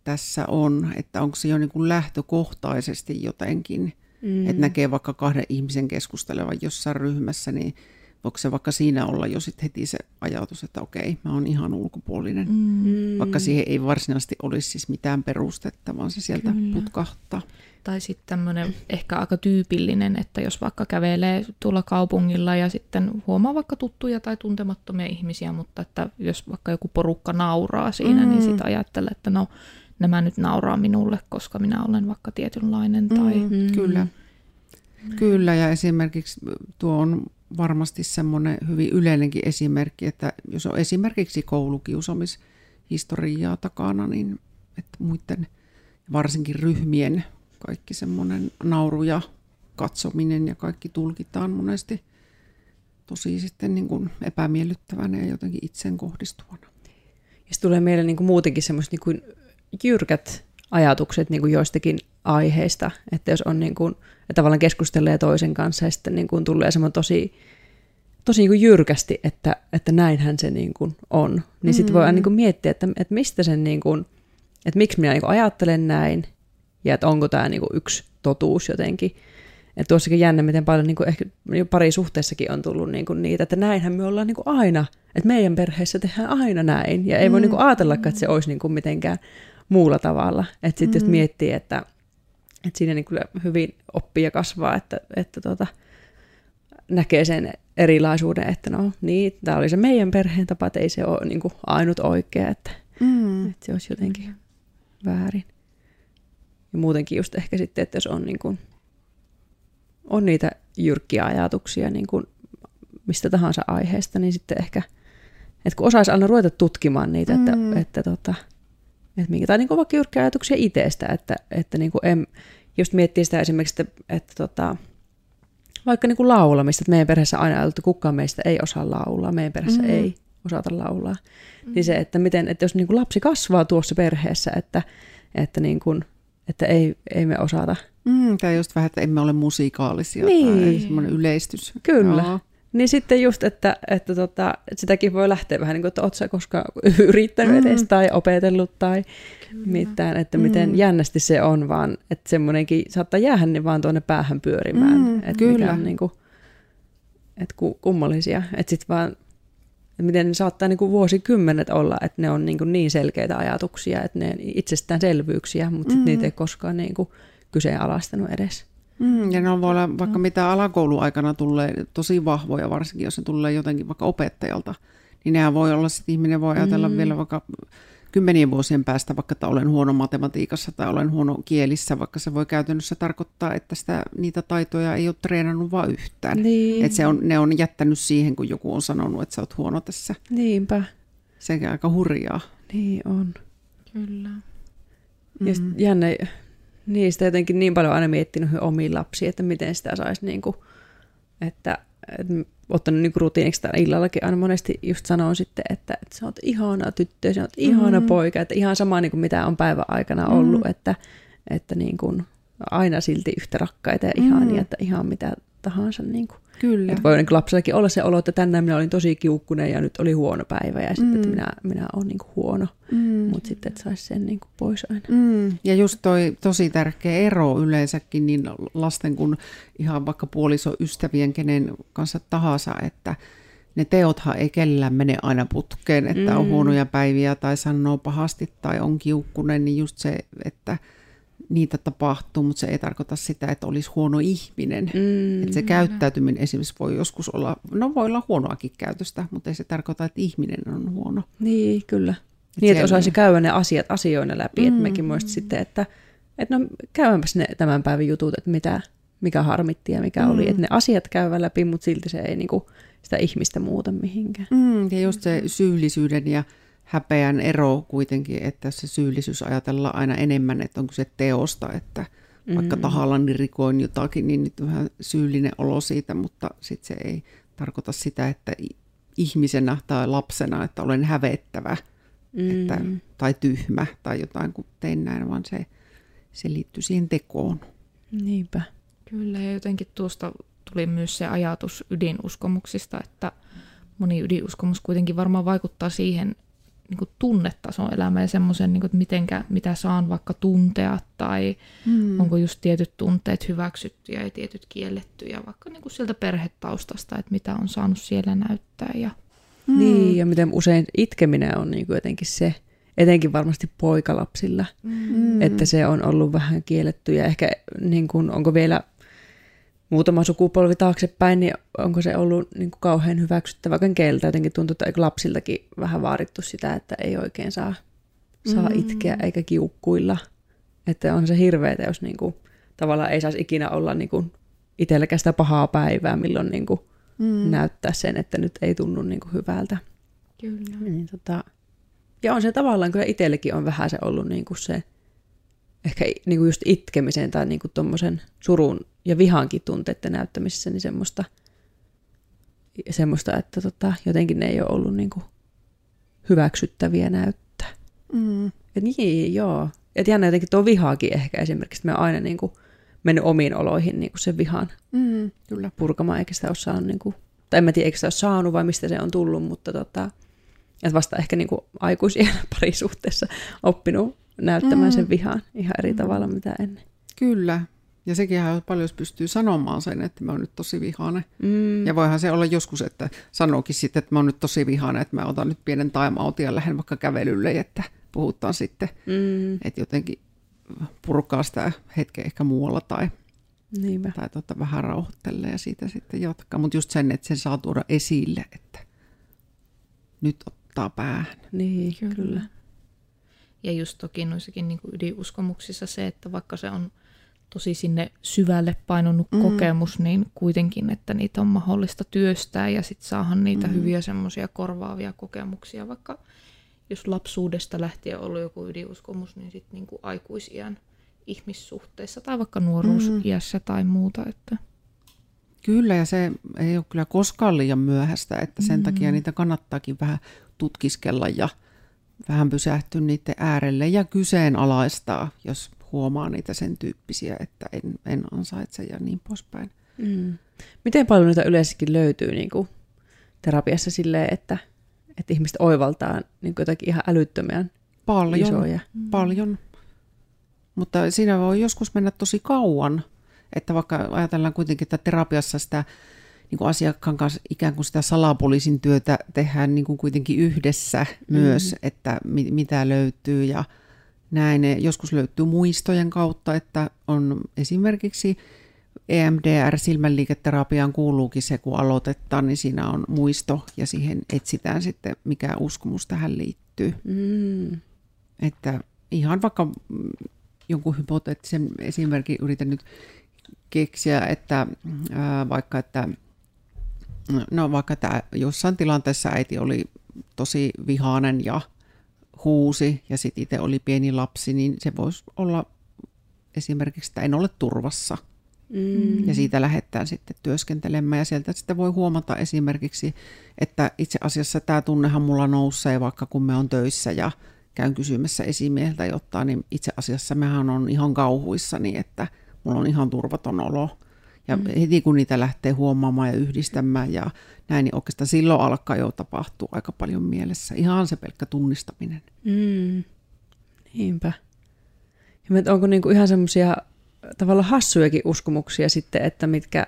tässä on, että onko se jo niin kuin lähtökohtaisesti jotenkin, mm. että näkee vaikka kahden ihmisen keskustelevan jossain ryhmässä, niin voiko se vaikka siinä olla jo sit heti se ajatus, että okei, mä oon ihan ulkopuolinen, mm. vaikka siihen ei varsinaisesti olisi siis mitään perustetta, vaan se sieltä Kyllä. putkahtaa. Tai sitten tämmöinen ehkä aika tyypillinen, että jos vaikka kävelee tuolla kaupungilla ja sitten huomaa vaikka tuttuja tai tuntemattomia ihmisiä, mutta että jos vaikka joku porukka nauraa siinä, niin mm. niin sitten ajattelee, että no nämä nyt nauraa minulle, koska minä olen vaikka tietynlainen. Tai... Mm, kyllä. Kyllä, ja esimerkiksi tuo on varmasti semmoinen hyvin yleinenkin esimerkki, että jos on esimerkiksi koulukiusamishistoriaa takana, niin että muiden varsinkin ryhmien kaikki semmoinen nauru ja katsominen ja kaikki tulkitaan monesti tosi sitten niin kuin epämiellyttävänä ja jotenkin itseen kohdistuvana. Ja tulee mieleen niin kuin muutenkin semmoiset niin kuin jyrkät ajatukset niin kuin joistakin aiheista, että jos on niin kuin, että tavallaan keskustelee toisen kanssa ja sitten niin kuin tulee semmoinen tosi, tosi niin kuin jyrkästi, että, että näinhän se niin kuin on, niin mm. sitten voi niin kuin miettiä, että, että mistä sen niin kuin, että miksi minä niin kuin ajattelen näin ja että onko tämä niin kuin yksi totuus jotenkin. että tuossakin jännä, miten paljon niin kuin ehkä pari suhteessakin on tullut niin kuin niitä, että näinhän me ollaan niin kuin aina, että meidän perheessä tehdään aina näin. Ja ei mm. voi niin kuin ajatellakaan, että se olisi niin kuin mitenkään muulla tavalla. Että sitten mm. jos miettii, että, että siinä niin kyllä hyvin oppii ja kasvaa, että, että tota, näkee sen erilaisuuden, että no niin, tämä oli se meidän perheen tapa, että ei se ole niin kuin ainut oikea, että, mm. että se olisi jotenkin väärin. Ja muutenkin just ehkä sitten, että jos on, niin kuin, on niitä jyrkkiä ajatuksia niin kuin mistä tahansa aiheesta, niin sitten ehkä, että kun osaisi aina ruveta tutkimaan niitä, mm. että, että tota, että minkä, tai niin kuin vaikka jyrkkiä ajatuksia itsestä, että, että niin kuin en, just miettii sitä esimerkiksi, että, että tota, vaikka niin kuin laulamista, että meidän perheessä aina ajateltu, että kukaan meistä ei osaa laulaa, meidän perheessä mm-hmm. ei osata laulaa. Mm-hmm. Niin se, että, miten, että jos niin kuin lapsi kasvaa tuossa perheessä, että, että niin kuin että ei, ei me osata. Mm, tai just vähän, että emme ole musikaalisia Niin. tai semmoinen yleistys. Kyllä. Joo. Niin sitten just, että, että, tota, sitäkin voi lähteä vähän niin kuin, että ootko koskaan yrittänyt Mm. edes tai opetellut tai mitään, että miten Mm. jännästi se on, vaan että semmoinenkin saattaa jäädä niin vaan tuonne päähän pyörimään. Mm, että kyllä. Mikä on niin kuin, että ku, kummallisia. Että sitten vaan, että miten ne saattaa niin kuin vuosikymmenet olla, että ne on niin, kuin niin selkeitä ajatuksia, että ne itsestäänselvyyksiä, mutta sit Mm. niitä ei koskaan niin kuin kyseenalaistanut edes. Mm, ja ne voi olla vaikka mitä alakouluaikana tulee tosi vahvoja, varsinkin jos ne tulee jotenkin vaikka opettajalta, niin nehän voi olla, että ihminen voi ajatella mm. vielä vaikka kymmenien vuosien päästä, vaikka että olen huono matematiikassa tai olen huono kielissä, vaikka se voi käytännössä tarkoittaa, että sitä, niitä taitoja ei ole treenannut vaan yhtään. Niin. Että se on, ne on jättänyt siihen, kun joku on sanonut, että sä oot huono tässä. Niinpä. Se on aika hurjaa. Niin on. Kyllä. Mm. Ja sit jännä, niistä jotenkin niin paljon aina miettinyt omiin lapsiin, että miten sitä saisi niinku, että, että ottanut niinku rutiiniksi tämän illallakin aina monesti just sanon sitten, että, että sä oot ihana tyttö sä oot ihana Mm. poika, että ihan sama niinku mitä on päivän aikana ollut, että, että niinku, aina silti yhtä rakkaita ja ihania, Mm. että ihan mitä tahansa. Niinku. Kyllä. Että voi niin lapsellakin olla se olo, että tänään minä olin tosi kiukkunen ja nyt oli huono päivä ja sitten, että Mm. minä, minä olen niinku huono, Mm. mutta sitten että saisi sen niinku pois aina. Mm, ja just toi tosi tärkeä ero yleensäkin niin lasten kuin ihan vaikka puolisoystävien, kenen kanssa tahansa, että ne teothan ei kellään mene aina putkeen, että on Mm. huonoja päiviä tai sanoo pahasti tai on kiukkunen, niin just se, että niitä tapahtuu, mutta se ei tarkoita sitä, että olisi huono ihminen. Mm. Että se käyttäytyminen esimerkiksi voi joskus olla, no voi olla huonoakin käytöstä, mutta ei se tarkoita, että ihminen on huono. Niin, kyllä. Et niin, että osaisi käydä ne asiat asioina läpi. Mm. Että Mm. mekin muista sitten, että, että no käydäänpäs ne tämän päivän jutut, että mitä, mikä harmitti ja mikä mm. oli. Että ne asiat käyvä läpi, mutta silti se ei niinku sitä ihmistä muuta mihinkään. Mm, ja just se syyllisyyden ja häpeän ero kuitenkin, että se syyllisyys ajatellaan aina enemmän, että onko se teosta, että vaikka Mm. tahallani rikoin jotakin, niin nyt on vähän syyllinen olo siitä, mutta sitten se ei tarkoita sitä, että ihmisenä tai lapsena, että olen hävettävä Mm. että, tai tyhmä tai jotain, kun tein näin, vaan se, se liittyy siihen tekoon. Niinpä. Kyllä, ja jotenkin tuosta tuli myös se ajatus ydinuskomuksista, että moni ydinuskomus kuitenkin varmaan vaikuttaa siihen niin kuin tunnetason elämään ja semmoisen, niin kuin, että mitenkä, mitä saan vaikka tuntea tai Mm. onko just tietyt tunteet hyväksyttyjä ja tietyt kiellettyjä, vaikka niin kuin sieltä perhetaustasta, että mitä on saanut siellä näyttää. Ja, Mm. Niin, ja miten usein itkeminen on niinku jotenkin se, etenkin varmasti poikalapsilla, Mm. että se on ollut vähän kielletty ja ehkä niin kuin, onko vielä muutama sukupolvi taaksepäin, niin onko se ollut niin kuin kauhean hyväksyttävä keneltä. Jotenkin tuntuu, että lapsiltakin vähän vaadittu sitä, että ei oikein saa, saa Mm. itkeä eikä kiukkuilla. Että on se hirveetä, jos niin kuin, tavallaan ei saisi ikinä olla niin kuin itselläkään sitä pahaa päivää, milloin niin kuin Mm. näyttää sen, että nyt ei tunnu niin kuin hyvältä. Kyllä. Niin, tota, ja on se tavallaan kyllä itsellekin on vähän se ollut niin kuin se, ehkä niin kuin just itkemisen tai niin kuin tommosen surun ja vihankin tunteiden näyttämisessä, niin semmoista, semmoista että tota, jotenkin ne ei ole ollut niin kuin hyväksyttäviä näyttää. Mm. Ja niin, joo. Et jännä jotenkin tuo vihaakin ehkä esimerkiksi, että me aina niin kuin mennyt omiin oloihin niin kuin sen vihan Mm. Kyllä. purkamaan, eikä sitä ole saanut, niin kuin, tai en mä tiedä, eikö sitä ole saanut vai mistä se on tullut, mutta tota, että vasta ehkä niin kuin aikuisien parisuhteessa oppinut näyttämään Mm. sen vihan ihan eri tavalla mitä ennen. Kyllä. Ja sekin on paljon, jos pystyy sanomaan sen, että mä oon nyt tosi vihainen. Mm. Ja voihan se olla joskus, että sanookin sitten, että mä oon nyt tosi vihainen, että mä otan nyt pienen time ja lähden vaikka kävelylle, että puhutaan sitten, Mm. että jotenkin purkaa sitä hetken ehkä muualla tai, Niinpä. tai tota, vähän rauhoittelee ja siitä sitten jatkaa. Mutta just sen, että sen saa tuoda esille, että nyt ottaa päähän. Niin, kyllä. kyllä. Ja just toki noissakin niin kuin ydinuskomuksissa se, että vaikka se on tosi sinne syvälle painunut Mm. mm. kokemus, niin kuitenkin, että niitä on mahdollista työstää ja sitten saahan niitä Mm. mm. hyviä semmoisia korvaavia kokemuksia, vaikka jos lapsuudesta lähtien on ollut joku ydinuskomus, niin sitten niin kuin aikuisiän ihmissuhteissa tai vaikka nuoruusiässä mm. tai muuta. Että. Kyllä, ja se ei ole kyllä koskaan liian myöhäistä, että sen Mm. takia niitä kannattaakin vähän tutkiskella ja vähän pysähtyä niiden äärelle ja kyseenalaistaa, jos huomaa niitä sen tyyppisiä, että en, en ansaitse ja niin poispäin. Mm. Miten paljon niitä yleensäkin löytyy niin kuin terapiassa silleen, että, että ihmiset oivaltaa niin kuin jotakin ihan älyttömiä Paljon, isoja? paljon. Mutta siinä voi joskus mennä tosi kauan, että vaikka ajatellaan kuitenkin, että terapiassa sitä niin kuin asiakkaan kanssa ikään kuin sitä salapoliisin työtä tehdään niin kuin kuitenkin yhdessä mm. myös, että mi- mitä löytyy ja näin. Joskus löytyy muistojen kautta, että on esimerkiksi EMDR-silmänliiketerapiaan kuuluukin se, kun aloitetaan, niin siinä on muisto ja siihen etsitään sitten, mikä uskomus tähän liittyy. Mm. Että ihan vaikka jonkun hypoteettisen esimerkin yritän nyt keksiä, että ää, vaikka että no vaikka että jossain tilanteessa äiti oli tosi vihainen ja huusi ja sitten itse oli pieni lapsi, niin se voisi olla esimerkiksi, että en ole turvassa. Mm. Ja siitä lähdetään sitten työskentelemään ja sieltä sitten voi huomata esimerkiksi, että itse asiassa tämä tunnehan mulla nousee vaikka kun me on töissä ja käyn kysymässä esimieheltä jotain, niin itse asiassa mehän on ihan kauhuissani, että mulla on ihan turvaton olo. Ja mm. heti kun niitä lähtee huomaamaan ja yhdistämään ja näin, niin oikeastaan silloin alkaa jo tapahtua aika paljon mielessä. Ihan se pelkkä tunnistaminen. Mm. Niinpä. Ja onko niinku ihan semmoisia tavallaan hassujakin uskomuksia sitten, että mitkä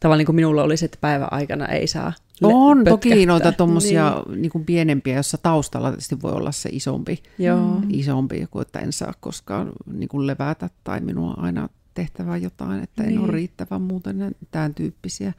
tavallaan niin kuin minulla olisi, että päivän aikana ei saa le- On pötkähtää. toki noita tuommoisia niin. niin pienempiä, jossa taustalla tietysti voi olla se isompi, Joo. isompi kuin että en saa koskaan niin kuin levätä tai minua aina tehtävä jotain, että en Niin. ole riittävän muuten tämän tyyppisiä.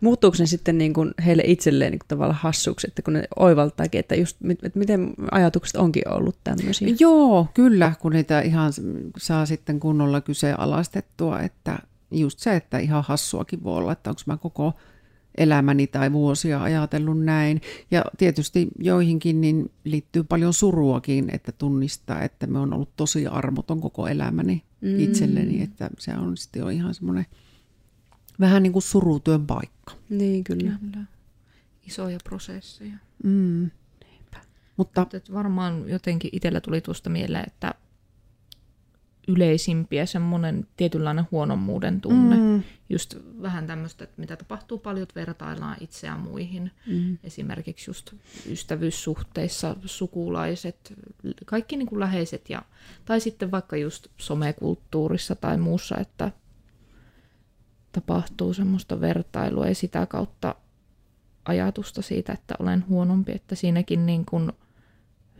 Muuttuuko ne sitten niin kuin heille itselleen niin kuin tavallaan hassuksi, että kun ne oivaltaakin, että just että miten ajatukset onkin ollut tämmöisiä? Joo, kyllä, kun niitä ihan saa sitten kunnolla kyseenalaistettua, että just se, että ihan hassuakin voi olla, että onko mä koko elämäni tai vuosia ajatellut näin. Ja tietysti joihinkin niin liittyy paljon suruakin, että tunnistaa, että me on ollut tosi armoton koko elämäni mm. itselleni, että se on sitten jo ihan semmoinen vähän niin kuin surutyön paikka. Niin, kyllä. Kyllä. Isoja prosesseja. Mm. Mutta Mutta varmaan jotenkin itsellä tuli tuosta mieleen, että yleisimpiä semmoinen tietynlainen huonommuuden tunne. Mm. Just vähän tämmöistä, että mitä tapahtuu paljon, että vertaillaan itseään muihin. Mm. Esimerkiksi just ystävyyssuhteissa, sukulaiset, kaikki niin kuin läheiset. Ja, tai sitten vaikka just somekulttuurissa tai muussa, että tapahtuu semmoista vertailua ja sitä kautta ajatusta siitä, että olen huonompi, että siinäkin niin kuin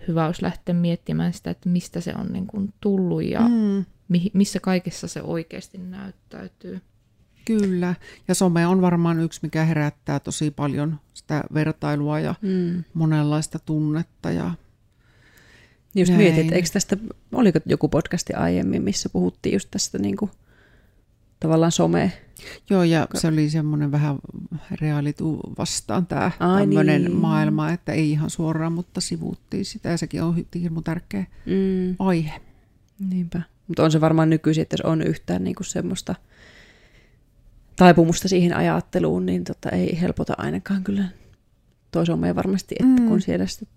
hyvä olisi lähteä miettimään sitä, että mistä se on niin kuin tullut ja mm. mi- missä kaikessa se oikeasti näyttäytyy. kyllä, ja some on varmaan yksi, mikä herättää tosi paljon sitä vertailua ja Mm. monenlaista tunnetta ja Just Näin. mietin, että eikö tästä, oliko joku podcasti aiemmin, missä puhuttiin just tästä niin kuin, tavallaan some. Joo, ja se oli semmoinen vähän reality vastaan tämä tämmöinen niin. maailma, että ei ihan suoraan, mutta sivuttiin sitä ja sekin on hirmu tärkeä Mm. aihe. Niinpä. Mutta on se varmaan nykyisin, että jos on yhtään niinku semmoista taipumusta siihen ajatteluun, niin tota, ei helpota ainakaan kyllä toi varmasti, että Mm. kun siellä sitten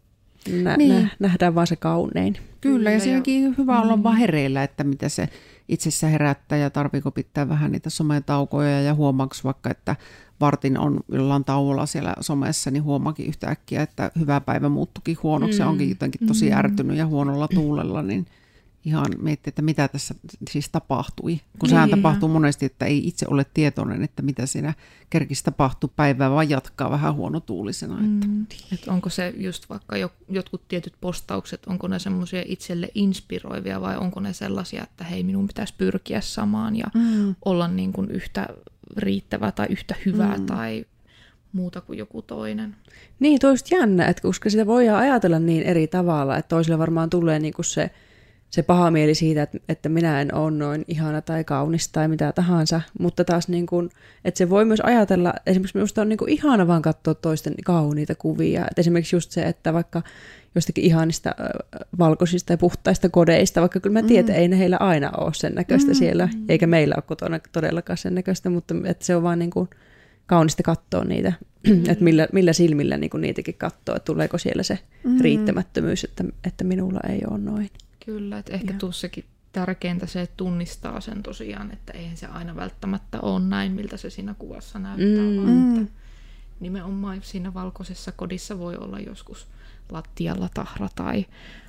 nä- Niin. nä- nähdään vaan se kaunein. Kyllä, Kyllä, ja siinäkin hyvä olla vaan hereillä, että mitä se itsessä herättää ja tarviiko pitää vähän niitä sometaukoja ja huomaaks vaikka, että vartin on jollain tauolla siellä somessa, niin huomaakin yhtäkkiä, että hyvä päivä muuttukin huonoksi ja Mm. onkin jotenkin tosi ärtynyt ja huonolla tuulella, niin ihan miettii, että mitä tässä siis tapahtui. Kun sehän Niin. tapahtuu monesti, että ei itse ole tietoinen, että mitä siinä kerkisi tapahtuu päivää, vaan jatkaa vähän huonotuulisena. Että. Mm. Et onko se just vaikka jo, jotkut tietyt postaukset, onko ne semmoisia itselle inspiroivia vai onko ne sellaisia, että hei minun pitäisi pyrkiä samaan ja Mm. olla niin kuin yhtä riittävä tai yhtä hyvä Mm. tai muuta kuin joku toinen. Niin, toi just jännä, että koska sitä voidaan ajatella niin eri tavalla, että toisille varmaan tulee niinku se, se paha mieli siitä, että, että minä en ole noin ihana tai kaunis tai mitä tahansa, mutta taas niin kuin, että se voi myös ajatella, esimerkiksi minusta on niin kuin ihana vaan katsoa toisten kauniita kuvia, että esimerkiksi just se, että vaikka jostakin ihanista valkoisista ja puhtaista kodeista, vaikka kyllä mä tiedän, että ei ne heillä aina ole sen näköistä mm. siellä, eikä meillä ole kotona todellakaan sen näköistä, mutta että se on vaan niin kuin kaunista katsoa niitä, mm. että millä, millä silmillä niin kuin niitäkin katsoo, että tuleeko siellä se Mm. riittämättömyys, että, että minulla ei ole noin. Kyllä, että ehkä tuossakin tärkeintä se, että tunnistaa sen tosiaan, että eihän se aina välttämättä ole näin, miltä se siinä kuvassa näyttää, mm. vaan että nimenomaan siinä valkoisessa kodissa voi olla joskus lattialla tahra tai...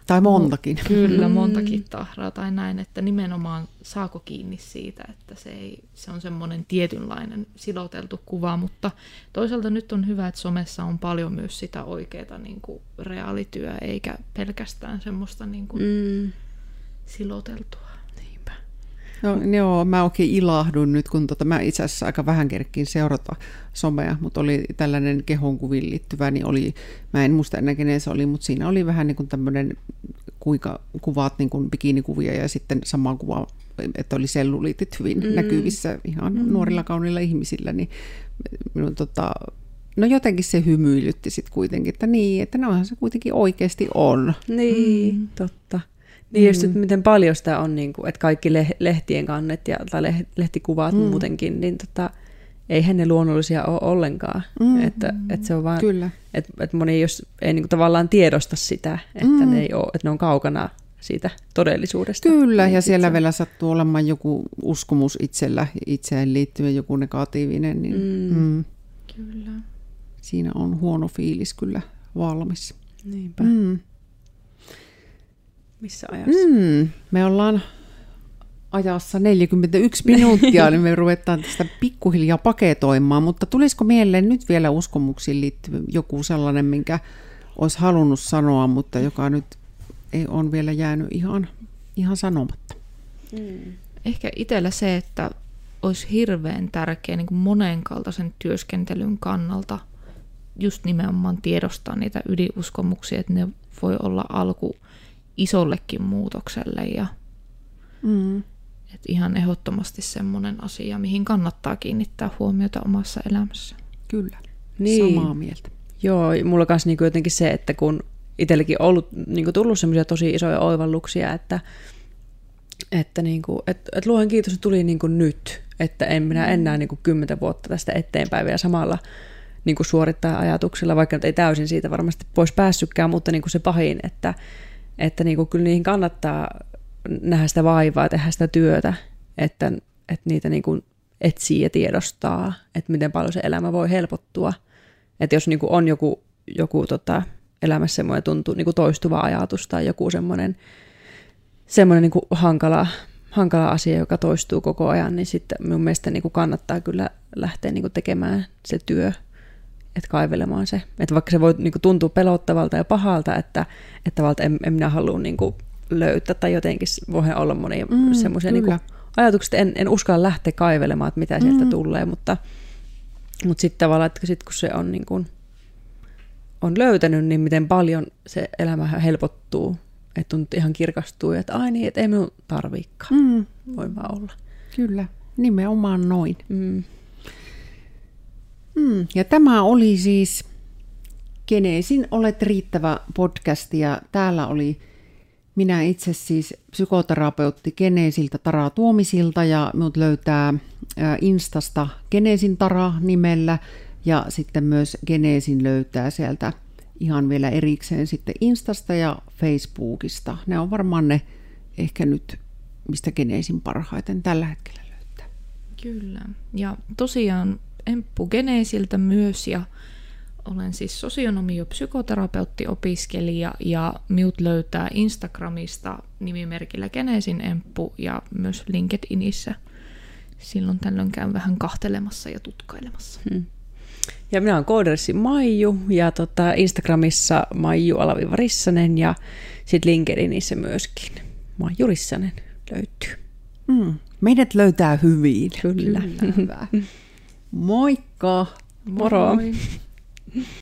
Tai montakin. Kyllä, montakin tahraa tai näin, että nimenomaan saako kiinni siitä, että se, ei, se on semmoinen tietynlainen siloteltu kuva, mutta toisaalta nyt on hyvä, että somessa on paljon myös sitä oikeaa niin kuin reaalityö, eikä pelkästään semmoista niin kuin mm. siloteltua. No, joo, mä oikein ilahdun nyt, kun tota, mä itse asiassa aika vähän kerkkiin seurata somea, mutta oli tällainen kehonkuviin liittyvä, niin oli, mä en muista enää kenen se oli, mutta siinä oli vähän niin kuin tämmöinen, kuinka kuvaat niin kuin bikinikuvia ja sitten sama kuva, että oli selluliitit hyvin mm. näkyvissä ihan mm. nuorilla kaunilla ihmisillä, niin minun tota, no jotenkin se hymyilytti sitten kuitenkin, että niin, että nohan se kuitenkin oikeasti on. Niin, mm. totta. Niin mm. just, että miten paljon sitä on, niin kuin, että kaikki lehtien kannet ja, tai lehtikuvat mm. muutenkin, niin tota, eihän ne luonnollisia ole ollenkaan. Mm. Että, että se on vaan, Kyllä. Että, että moni jos ei niin kuin, tavallaan tiedosta sitä, että, mm. ne ei ole, että ne on kaukana siitä todellisuudesta. Kyllä, ja itse. siellä vielä sattuu olemaan joku uskomus itsellä, itseään liittyen joku negatiivinen, niin mm. Mm. Kyllä. siinä on huono fiilis kyllä valmis. Niinpä. Mm. Missä ajassa? Mm, me ollaan ajassa 41 minuuttia, niin me ruvetaan tästä pikkuhiljaa paketoimaan, mutta tulisiko mieleen nyt vielä uskomuksiin liittyvä joku sellainen, minkä olisi halunnut sanoa, mutta joka nyt ei on vielä jäänyt ihan, ihan sanomatta? Mm. Ehkä itsellä se, että olisi hirveän tärkeä niin monenkaltaisen työskentelyn kannalta just nimenomaan tiedostaa niitä ydinuskomuksia, että ne voi olla alku isollekin muutokselle. Ja, mm. et ihan ehdottomasti semmoinen asia, mihin kannattaa kiinnittää huomiota omassa elämässä. Kyllä, niin. samaa mieltä. Joo, mulla kanssa niin jotenkin se, että kun itsellekin on ollut, niin tullut semmoisia tosi isoja oivalluksia, että, että niin kuin, et, et luohan kiitos, että tuli niin kuin nyt, että en minä mm. enää niin kuin kymmentä vuotta tästä eteenpäin vielä samalla niin kuin suorittaa ajatuksilla, vaikka ei täysin siitä varmasti pois päässykään, mutta niin kuin se pahin, että, että niin kuin kyllä niihin kannattaa nähdä sitä vaivaa, tehdä sitä työtä, että, että niitä niin kuin etsii ja tiedostaa, että miten paljon se elämä voi helpottua. Että jos niin kuin on joku, joku tota, elämässä semmoinen tuntuu niin kuin toistuva ajatus tai joku semmoinen, semmoinen niin kuin hankala, hankala asia, joka toistuu koko ajan, niin sitten minun mielestä niin kuin kannattaa kyllä lähteä niin kuin tekemään se työ että kaivelemaan se. Että vaikka se voi niin kuin, tuntua pelottavalta ja pahalta, että, että valta en, en minä halua niin kuin, löytää tai jotenkin voi olla monia mm, semmoisia niin ajatuksia, en, en uskalla lähteä kaivelemaan, että mitä sieltä mm. tulee, mutta, mutta sitten tavallaan, että sit kun se on, niin kuin, on löytänyt, niin miten paljon se elämä helpottuu, että tuntuu ihan kirkastuu, että ai niin, että ei minun tarviikaan, mm. voi vaan olla. Kyllä, nimenomaan noin. Mm. Mm, ja tämä oli siis Geneesin Olet riittävä podcast ja täällä oli minä itse siis psykoterapeutti Geneesiltä Tara Tuomisilta ja minut löytää Instasta Geneesin Tara nimellä ja sitten myös Geneesin löytää sieltä ihan vielä erikseen sitten Instasta ja Facebookista. Ne on varmaan ne ehkä nyt, mistä Geneesin parhaiten tällä hetkellä löytää. Kyllä. Ja tosiaan Emppu Geneesiltä myös ja olen siis sosionomi- ja psykoterapeutti-opiskelija ja minut löytää Instagramista nimimerkillä Geneesin Emppu ja myös LinkedInissä. Silloin tällöin käyn vähän kahtelemassa ja tutkailemassa. Hmm. Ja minä olen koodersi Maiju ja tota Instagramissa Maiju Alaviva Rissanen ja sitten LinkedInissä myöskin Maiju Rissanen löytyy. Hmm. Meidät löytää hyvin. Kyllä. Kyllä. Moikka! Moro! Moi.